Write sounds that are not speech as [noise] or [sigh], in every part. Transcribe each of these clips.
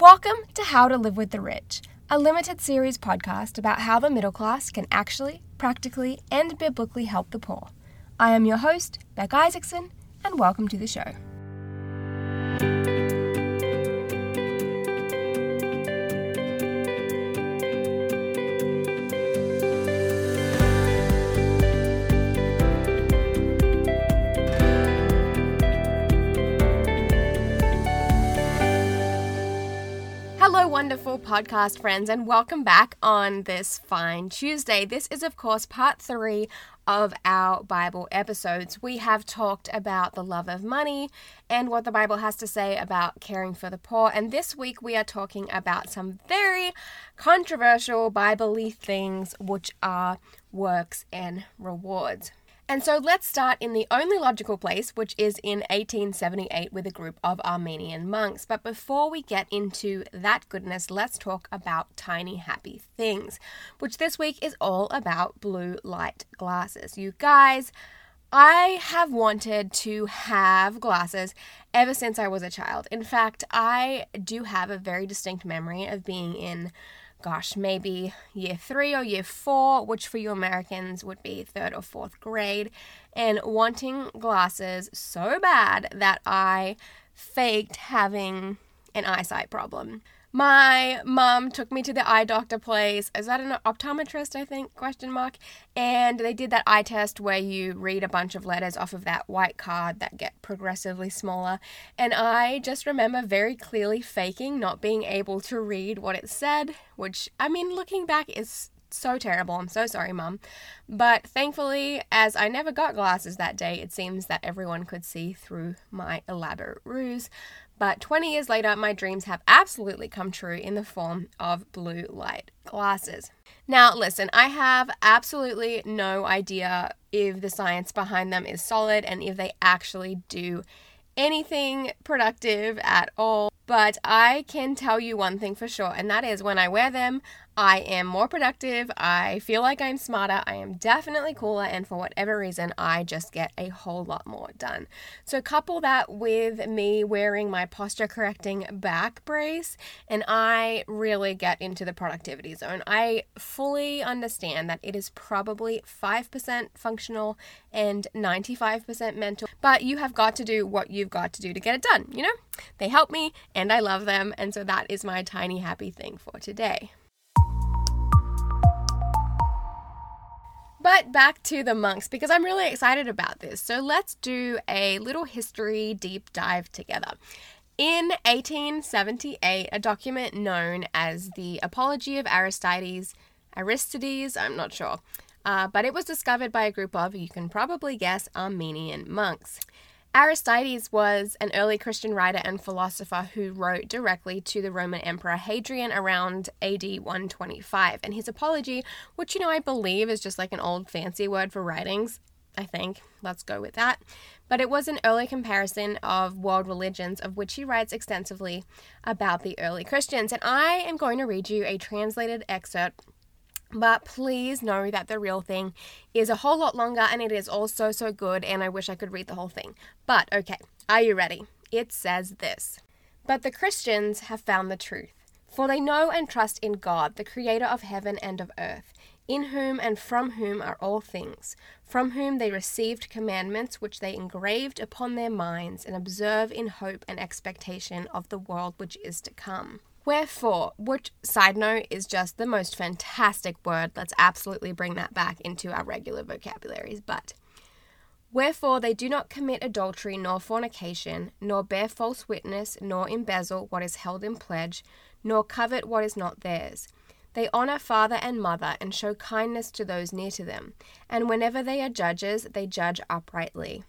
Welcome to How to Live with the Rich, a limited series podcast about how the middle class can actually, practically, and biblically help the poor. I am your host, Beck Isaacson, and welcome to the show. Podcast friends, and welcome back on this fine Tuesday. This is, of course, part three of our Bible episodes. We have talked about the love of money and what the Bible has to say about caring for the poor. And this week we are talking about some very controversial Bible things, which are works and rewards. And so let's start in the only logical place, which is in 1878 with a group of Armenian monks. But before we get into that goodness, let's talk about tiny happy things, which this week is all about blue light glasses. You guys, I have wanted to have glasses ever since I was a child. In fact, I do have a very distinct memory of being in gosh, maybe year three or year four, which for you Americans would be third or fourth grade, and wanting glasses so bad that I faked having an eyesight problem. My mom took me to the eye doctor place. Is that an optometrist, I think? Question mark. And they did that eye test where you read a bunch of letters off of that white card that get progressively smaller. And I just remember very clearly faking not being able to read what it said, which I mean looking back is so terrible. I'm so sorry, Mum. But thankfully, as I never got glasses that day, it seems that everyone could see through my elaborate ruse. But 20 years later, my dreams have absolutely come true in the form of blue light glasses. Now, listen, I have absolutely no idea if the science behind them is solid and if they actually do anything productive at all. But I can tell you one thing for sure, and that is when I wear them, I am more productive. I feel like I'm smarter. I am definitely cooler. And for whatever reason, I just get a whole lot more done. So, couple that with me wearing my posture correcting back brace, and I really get into the productivity zone. I fully understand that it is probably 5% functional and 95% mental, but you have got to do what you've got to do to get it done. You know, they help me and I love them. And so, that is my tiny happy thing for today. But back to the monks because I'm really excited about this. So let's do a little history deep dive together. In 1878, a document known as the Apology of Aristides, Aristides, I'm not sure, uh, but it was discovered by a group of, you can probably guess, Armenian monks. Aristides was an early Christian writer and philosopher who wrote directly to the Roman Emperor Hadrian around AD 125. And his apology, which, you know, I believe is just like an old fancy word for writings, I think, let's go with that. But it was an early comparison of world religions, of which he writes extensively about the early Christians. And I am going to read you a translated excerpt but please know that the real thing is a whole lot longer and it is also so good, and I wish I could read the whole thing. But okay, are you ready? It says this But the Christians have found the truth, for they know and trust in God, the Creator of heaven and of earth, in whom and from whom are all things, from whom they received commandments which they engraved upon their minds and observe in hope and expectation of the world which is to come. Wherefore, which side note is just the most fantastic word. Let's absolutely bring that back into our regular vocabularies. But wherefore they do not commit adultery, nor fornication, nor bear false witness, nor embezzle what is held in pledge, nor covet what is not theirs. They honor father and mother and show kindness to those near to them. And whenever they are judges, they judge uprightly.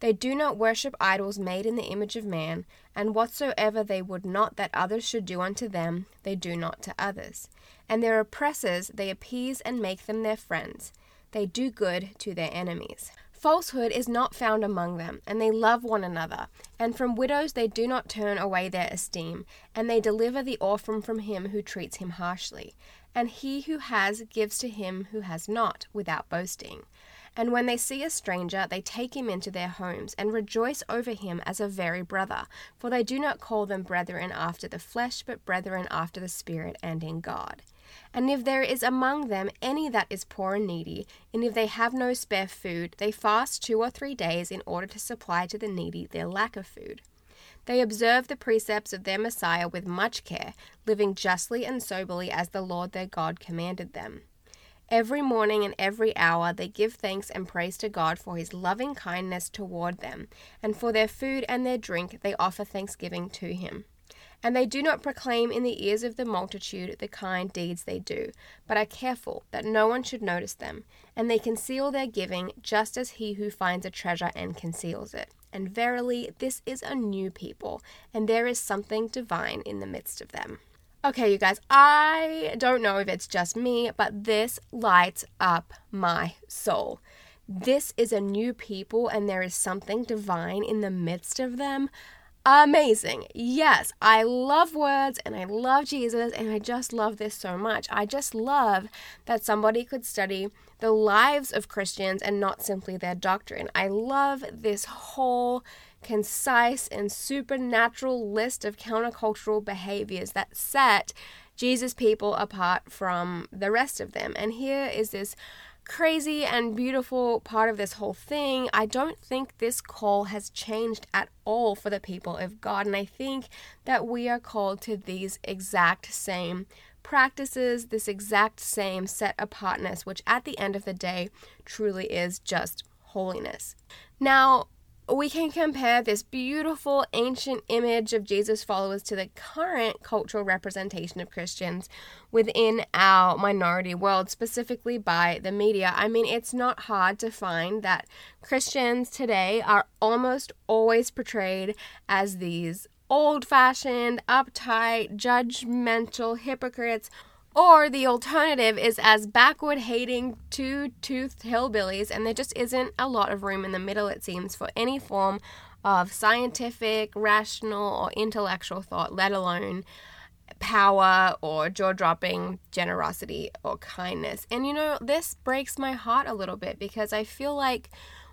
They do not worship idols made in the image of man, and whatsoever they would not that others should do unto them, they do not to others. And their oppressors they appease and make them their friends. They do good to their enemies. Falsehood is not found among them, and they love one another. And from widows they do not turn away their esteem, and they deliver the orphan from him who treats him harshly. And he who has gives to him who has not, without boasting. And when they see a stranger, they take him into their homes and rejoice over him as a very brother. For they do not call them brethren after the flesh, but brethren after the Spirit and in God. And if there is among them any that is poor and needy, and if they have no spare food, they fast two or three days in order to supply to the needy their lack of food. They observe the precepts of their Messiah with much care, living justly and soberly as the Lord their God commanded them. Every morning and every hour they give thanks and praise to God for his loving kindness toward them, and for their food and their drink they offer thanksgiving to him. And they do not proclaim in the ears of the multitude the kind deeds they do, but are careful that no one should notice them, and they conceal their giving just as he who finds a treasure and conceals it. And verily, this is a new people, and there is something divine in the midst of them. Okay, you guys, I don't know if it's just me, but this lights up my soul. This is a new people, and there is something divine in the midst of them. Amazing. Yes, I love words and I love Jesus, and I just love this so much. I just love that somebody could study the lives of Christians and not simply their doctrine. I love this whole concise, and supernatural list of countercultural behaviors that set Jesus people apart from the rest of them. And here is this crazy and beautiful part of this whole thing. I don't think this call has changed at all for the people of God. And I think that we are called to these exact same practices, this exact same set apartness, which at the end of the day truly is just holiness. Now, we can compare this beautiful ancient image of Jesus' followers to the current cultural representation of Christians within our minority world, specifically by the media. I mean, it's not hard to find that Christians today are almost always portrayed as these old fashioned, uptight, judgmental hypocrites or the alternative is as backward hating two toothed hillbillies, and there just isn't a lot of room in the middle, it seems, for any form of scientific, rational, or intellectual thought, let alone power or jaw dropping generosity or kindness. And you know, this breaks my heart a little bit because I feel like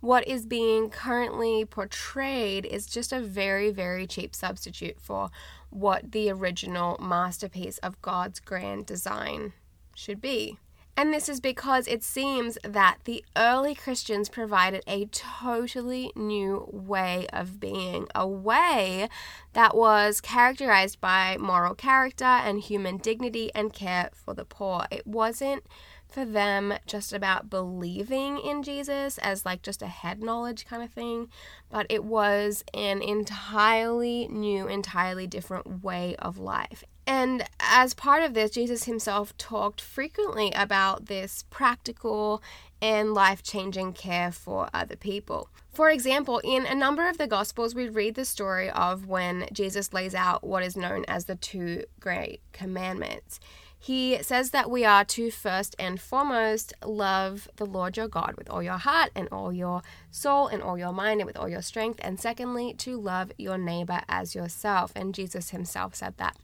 what is being currently portrayed is just a very, very cheap substitute for what the original masterpiece of God's grand design should be. And this is because it seems that the early Christians provided a totally new way of being, a way that was characterized by moral character and human dignity and care for the poor. It wasn't for them just about believing in Jesus as like just a head knowledge kind of thing, but it was an entirely new, entirely different way of life. And as part of this, Jesus himself talked frequently about this practical and life changing care for other people. For example, in a number of the Gospels, we read the story of when Jesus lays out what is known as the two great commandments. He says that we are to first and foremost love the Lord your God with all your heart and all your soul and all your mind and with all your strength. And secondly, to love your neighbor as yourself. And Jesus himself said that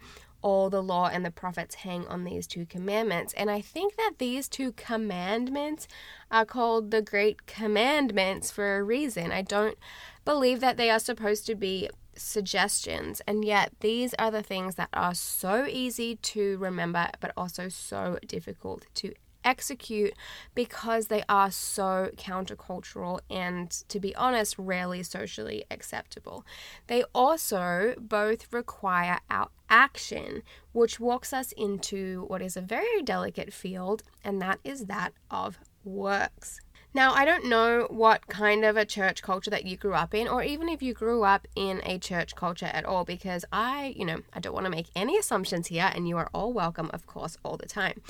all the law and the prophets hang on these two commandments. And I think that these two commandments are called the Great Commandments for a reason. I don't believe that they are supposed to be suggestions. And yet, these are the things that are so easy to remember, but also so difficult to execute because they are so countercultural and, to be honest, rarely socially acceptable. They also both require our action, which walks us into what is a very delicate field, and that is that of works. Now, I don't know what kind of a church culture that you grew up in, or even if you grew up in a church culture at all, because I, you know, I don't want to make any assumptions here, and you are all welcome, of course, all the time.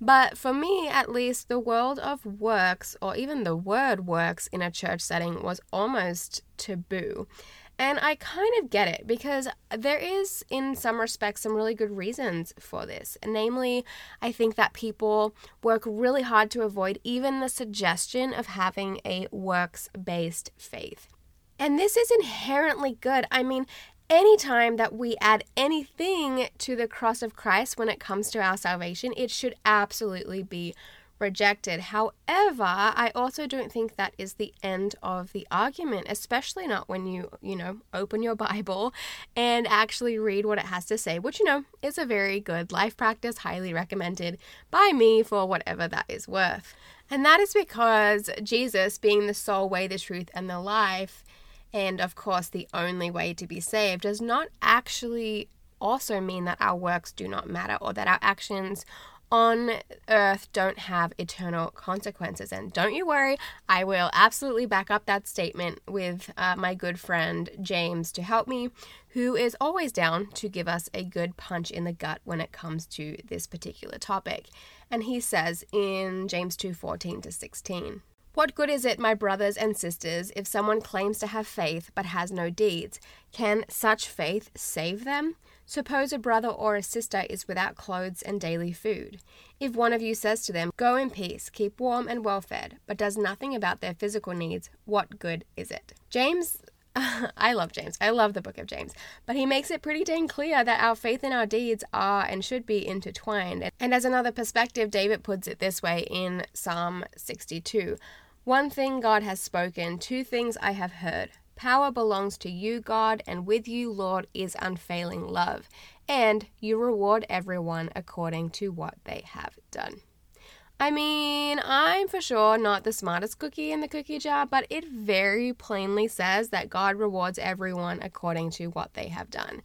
But for me, at least, the world of works, or even the word works in a church setting, was almost taboo. And I kind of get it because there is, in some respects, some really good reasons for this. Namely, I think that people work really hard to avoid even the suggestion of having a works based faith. And this is inherently good. I mean, anytime that we add anything to the cross of Christ when it comes to our salvation, it should absolutely be rejected. However, I also don't think that is the end of the argument, especially not when you, you know, open your Bible and actually read what it has to say, which, you know, is a very good life practice, highly recommended by me for whatever that is worth. And that is because Jesus, being the sole way, the truth, and the life, and of course the only way to be saved, does not actually also mean that our works do not matter or that our actions on earth don't have eternal consequences. And don't you worry, I will absolutely back up that statement with uh, my good friend James to help me, who is always down to give us a good punch in the gut when it comes to this particular topic. And he says in James 2 14 to 16. What good is it, my brothers and sisters, if someone claims to have faith but has no deeds? Can such faith save them? Suppose a brother or a sister is without clothes and daily food. If one of you says to them, Go in peace, keep warm and well fed, but does nothing about their physical needs, what good is it? James [laughs] I love James. I love the book of James. But he makes it pretty dang clear that our faith and our deeds are and should be intertwined. And as another perspective, David puts it this way in Psalm 62 One thing God has spoken, two things I have heard. Power belongs to you, God, and with you, Lord, is unfailing love. And you reward everyone according to what they have done. I mean, I'm for sure not the smartest cookie in the cookie jar, but it very plainly says that God rewards everyone according to what they have done.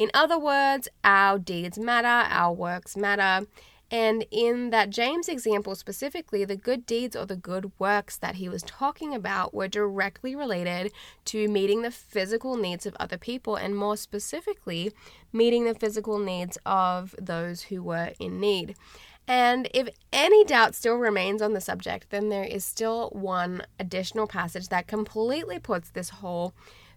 In other words, our deeds matter, our works matter, and in that James example specifically, the good deeds or the good works that he was talking about were directly related to meeting the physical needs of other people, and more specifically, meeting the physical needs of those who were in need. And if any doubt still remains on the subject, then there is still one additional passage that completely puts this whole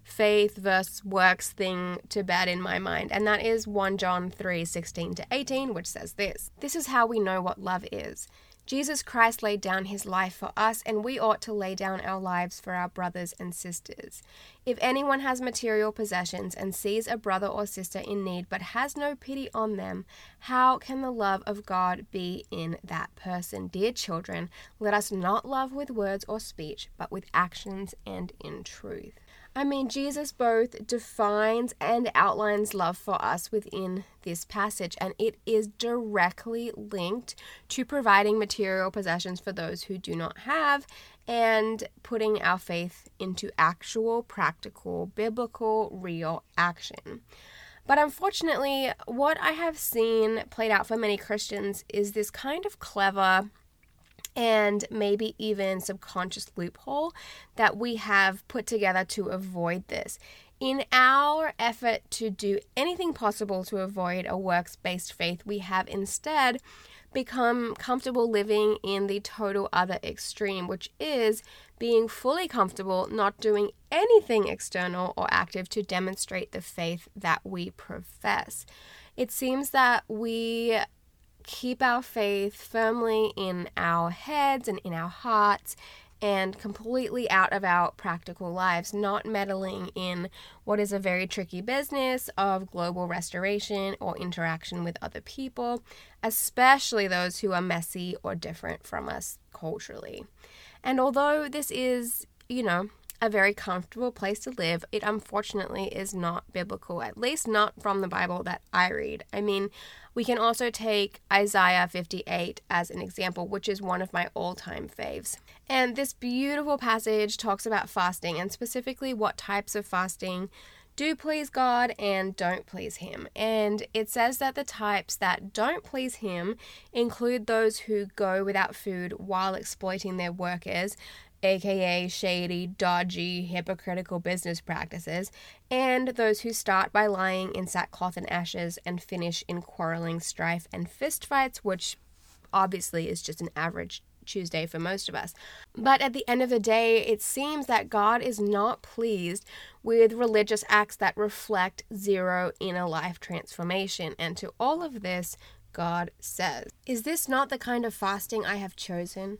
faith versus works thing to bed in my mind, and that is 1 John 3 16 to 18, which says this This is how we know what love is. Jesus Christ laid down his life for us, and we ought to lay down our lives for our brothers and sisters. If anyone has material possessions and sees a brother or sister in need but has no pity on them, how can the love of God be in that person? Dear children, let us not love with words or speech, but with actions and in truth. I mean, Jesus both defines and outlines love for us within this passage, and it is directly linked to providing material possessions for those who do not have and putting our faith into actual, practical, biblical, real action. But unfortunately, what I have seen played out for many Christians is this kind of clever and maybe even subconscious loophole that we have put together to avoid this. In our effort to do anything possible to avoid a works based faith, we have instead become comfortable living in the total other extreme, which is being fully comfortable not doing anything external or active to demonstrate the faith that we profess. It seems that we keep our faith firmly in our heads and in our hearts and completely out of our practical lives, not meddling in what is a very tricky business of global restoration or interaction with other people, especially those who are messy or different from us culturally. And although this is, you know, a very comfortable place to live, it unfortunately is not biblical, at least not from the Bible that I read. I mean, we can also take Isaiah 58 as an example, which is one of my all time faves. And this beautiful passage talks about fasting and specifically what types of fasting do please God and don't please Him. And it says that the types that don't please Him include those who go without food while exploiting their workers aka shady, dodgy, hypocritical business practices, and those who start by lying in sackcloth and ashes and finish in quarreling, strife, and fistfights, which obviously is just an average Tuesday for most of us. But at the end of the day, it seems that God is not pleased with religious acts that reflect zero inner life transformation. And to all of this, God says, Is this not the kind of fasting I have chosen?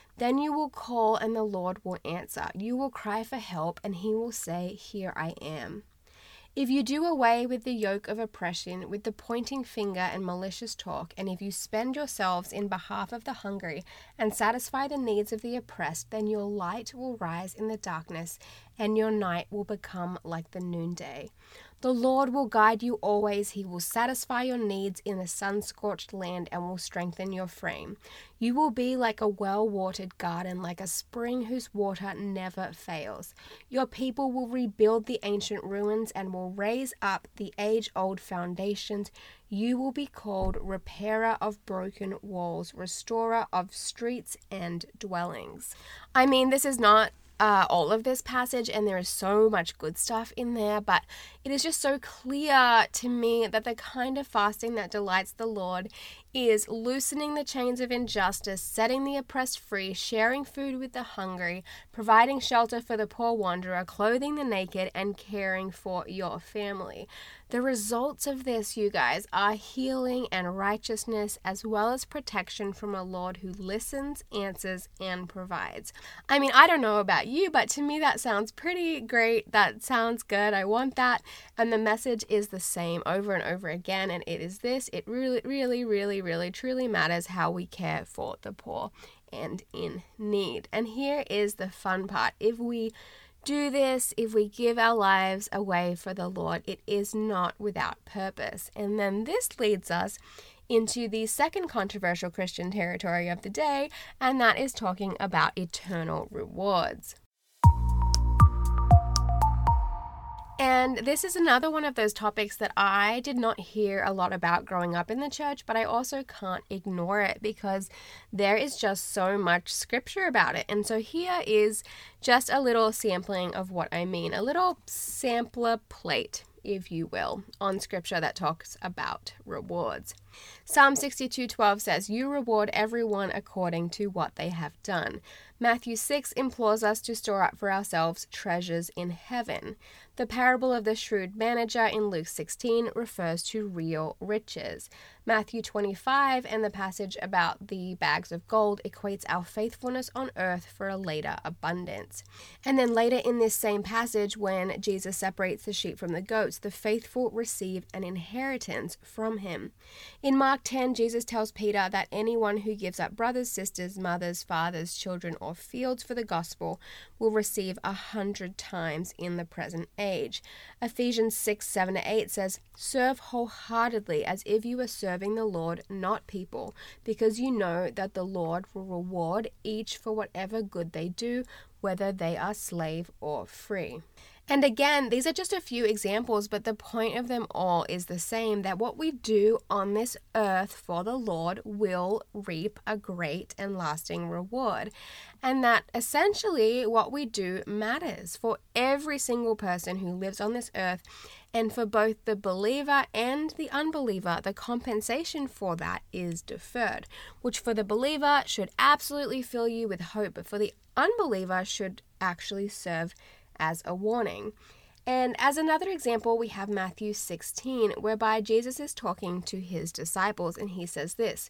Then you will call, and the Lord will answer. You will cry for help, and he will say, Here I am. If you do away with the yoke of oppression, with the pointing finger and malicious talk, and if you spend yourselves in behalf of the hungry and satisfy the needs of the oppressed, then your light will rise in the darkness, and your night will become like the noonday. The Lord will guide you always. He will satisfy your needs in the sun scorched land and will strengthen your frame. You will be like a well watered garden, like a spring whose water never fails. Your people will rebuild the ancient ruins and will raise up the age old foundations. You will be called repairer of broken walls, restorer of streets and dwellings. I mean, this is not uh, all of this passage, and there is so much good stuff in there, but it is just so clear to me that the kind of fasting that delights the Lord is loosening the chains of injustice, setting the oppressed free, sharing food with the hungry, providing shelter for the poor wanderer, clothing the naked, and caring for your family. The results of this, you guys, are healing and righteousness, as well as protection from a Lord who listens, answers, and provides. I mean, I don't know about you, but to me that sounds pretty great. That sounds good. I want that. And the message is the same over and over again, and it is this it really, really, really, really, truly matters how we care for the poor and in need. And here is the fun part if we do this, if we give our lives away for the Lord, it is not without purpose. And then this leads us into the second controversial Christian territory of the day, and that is talking about eternal rewards. And this is another one of those topics that I did not hear a lot about growing up in the church, but I also can't ignore it because there is just so much scripture about it. And so here is just a little sampling of what I mean a little sampler plate, if you will, on scripture that talks about rewards. Psalm 62:12 says, "You reward everyone according to what they have done." Matthew 6 implores us to store up for ourselves treasures in heaven. The parable of the shrewd manager in Luke 16 refers to real riches. Matthew 25 and the passage about the bags of gold equates our faithfulness on earth for a later abundance. And then later in this same passage, when Jesus separates the sheep from the goats, the faithful receive an inheritance from him. In Mark 10, Jesus tells Peter that anyone who gives up brothers, sisters, mothers, fathers, children, or fields for the gospel will receive a hundred times in the present age. Ephesians 6 7 8 says, Serve wholeheartedly as if you were serving the Lord, not people, because you know that the Lord will reward each for whatever good they do, whether they are slave or free. And again, these are just a few examples, but the point of them all is the same that what we do on this earth for the Lord will reap a great and lasting reward. And that essentially what we do matters for every single person who lives on this earth. And for both the believer and the unbeliever, the compensation for that is deferred, which for the believer should absolutely fill you with hope, but for the unbeliever should actually serve as a warning. And as another example, we have Matthew 16, whereby Jesus is talking to his disciples, and he says this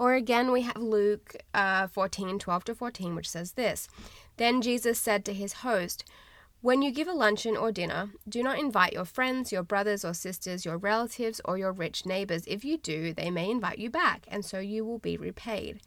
Or again, we have Luke uh, 14 12 to 14, which says this Then Jesus said to his host, when you give a luncheon or dinner, do not invite your friends, your brothers or sisters, your relatives, or your rich neighbors. If you do, they may invite you back, and so you will be repaid.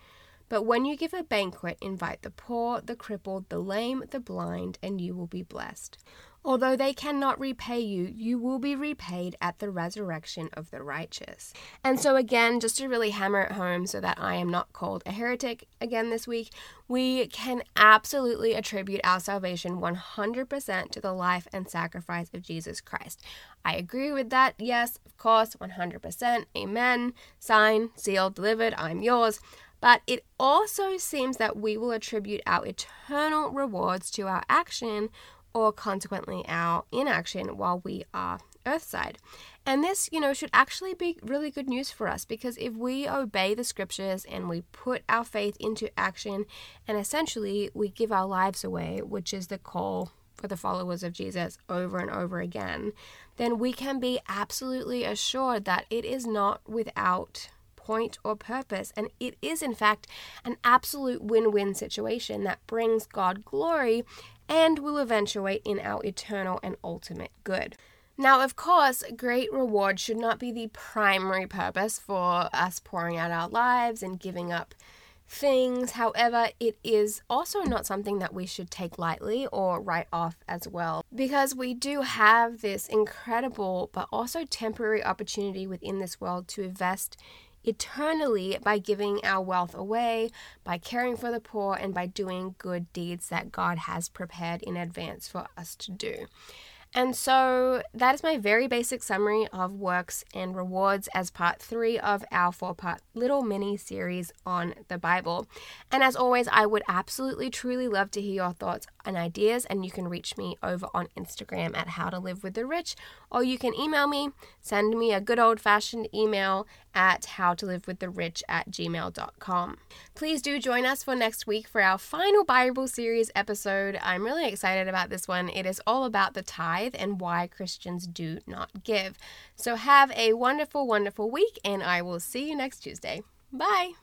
But when you give a banquet, invite the poor, the crippled, the lame, the blind, and you will be blessed. Although they cannot repay you, you will be repaid at the resurrection of the righteous. And so, again, just to really hammer it home so that I am not called a heretic again this week, we can absolutely attribute our salvation 100% to the life and sacrifice of Jesus Christ. I agree with that. Yes, of course, 100%. Amen. Sign, sealed, delivered. I'm yours. But it also seems that we will attribute our eternal rewards to our action or consequently our inaction while we are earthside. And this, you know, should actually be really good news for us because if we obey the scriptures and we put our faith into action and essentially we give our lives away, which is the call for the followers of Jesus over and over again, then we can be absolutely assured that it is not without point or purpose. And it is, in fact, an absolute win win situation that brings God glory and will eventuate in our eternal and ultimate good. Now, of course, great reward should not be the primary purpose for us pouring out our lives and giving up things. However, it is also not something that we should take lightly or write off as well because we do have this incredible but also temporary opportunity within this world to invest eternally by giving our wealth away, by caring for the poor, and by doing good deeds that God has prepared in advance for us to do. And so that is my very basic summary of works and rewards as part three of our four part little mini series on the Bible. And as always, I would absolutely truly love to hear your thoughts and ideas. And you can reach me over on Instagram at How to Live with the Rich, or you can email me, send me a good old fashioned email at howtolivewiththerich at gmail.com. Please do join us for next week for our final Bible series episode. I'm really excited about this one. It is all about the tithe and why Christians do not give. So have a wonderful, wonderful week, and I will see you next Tuesday. Bye.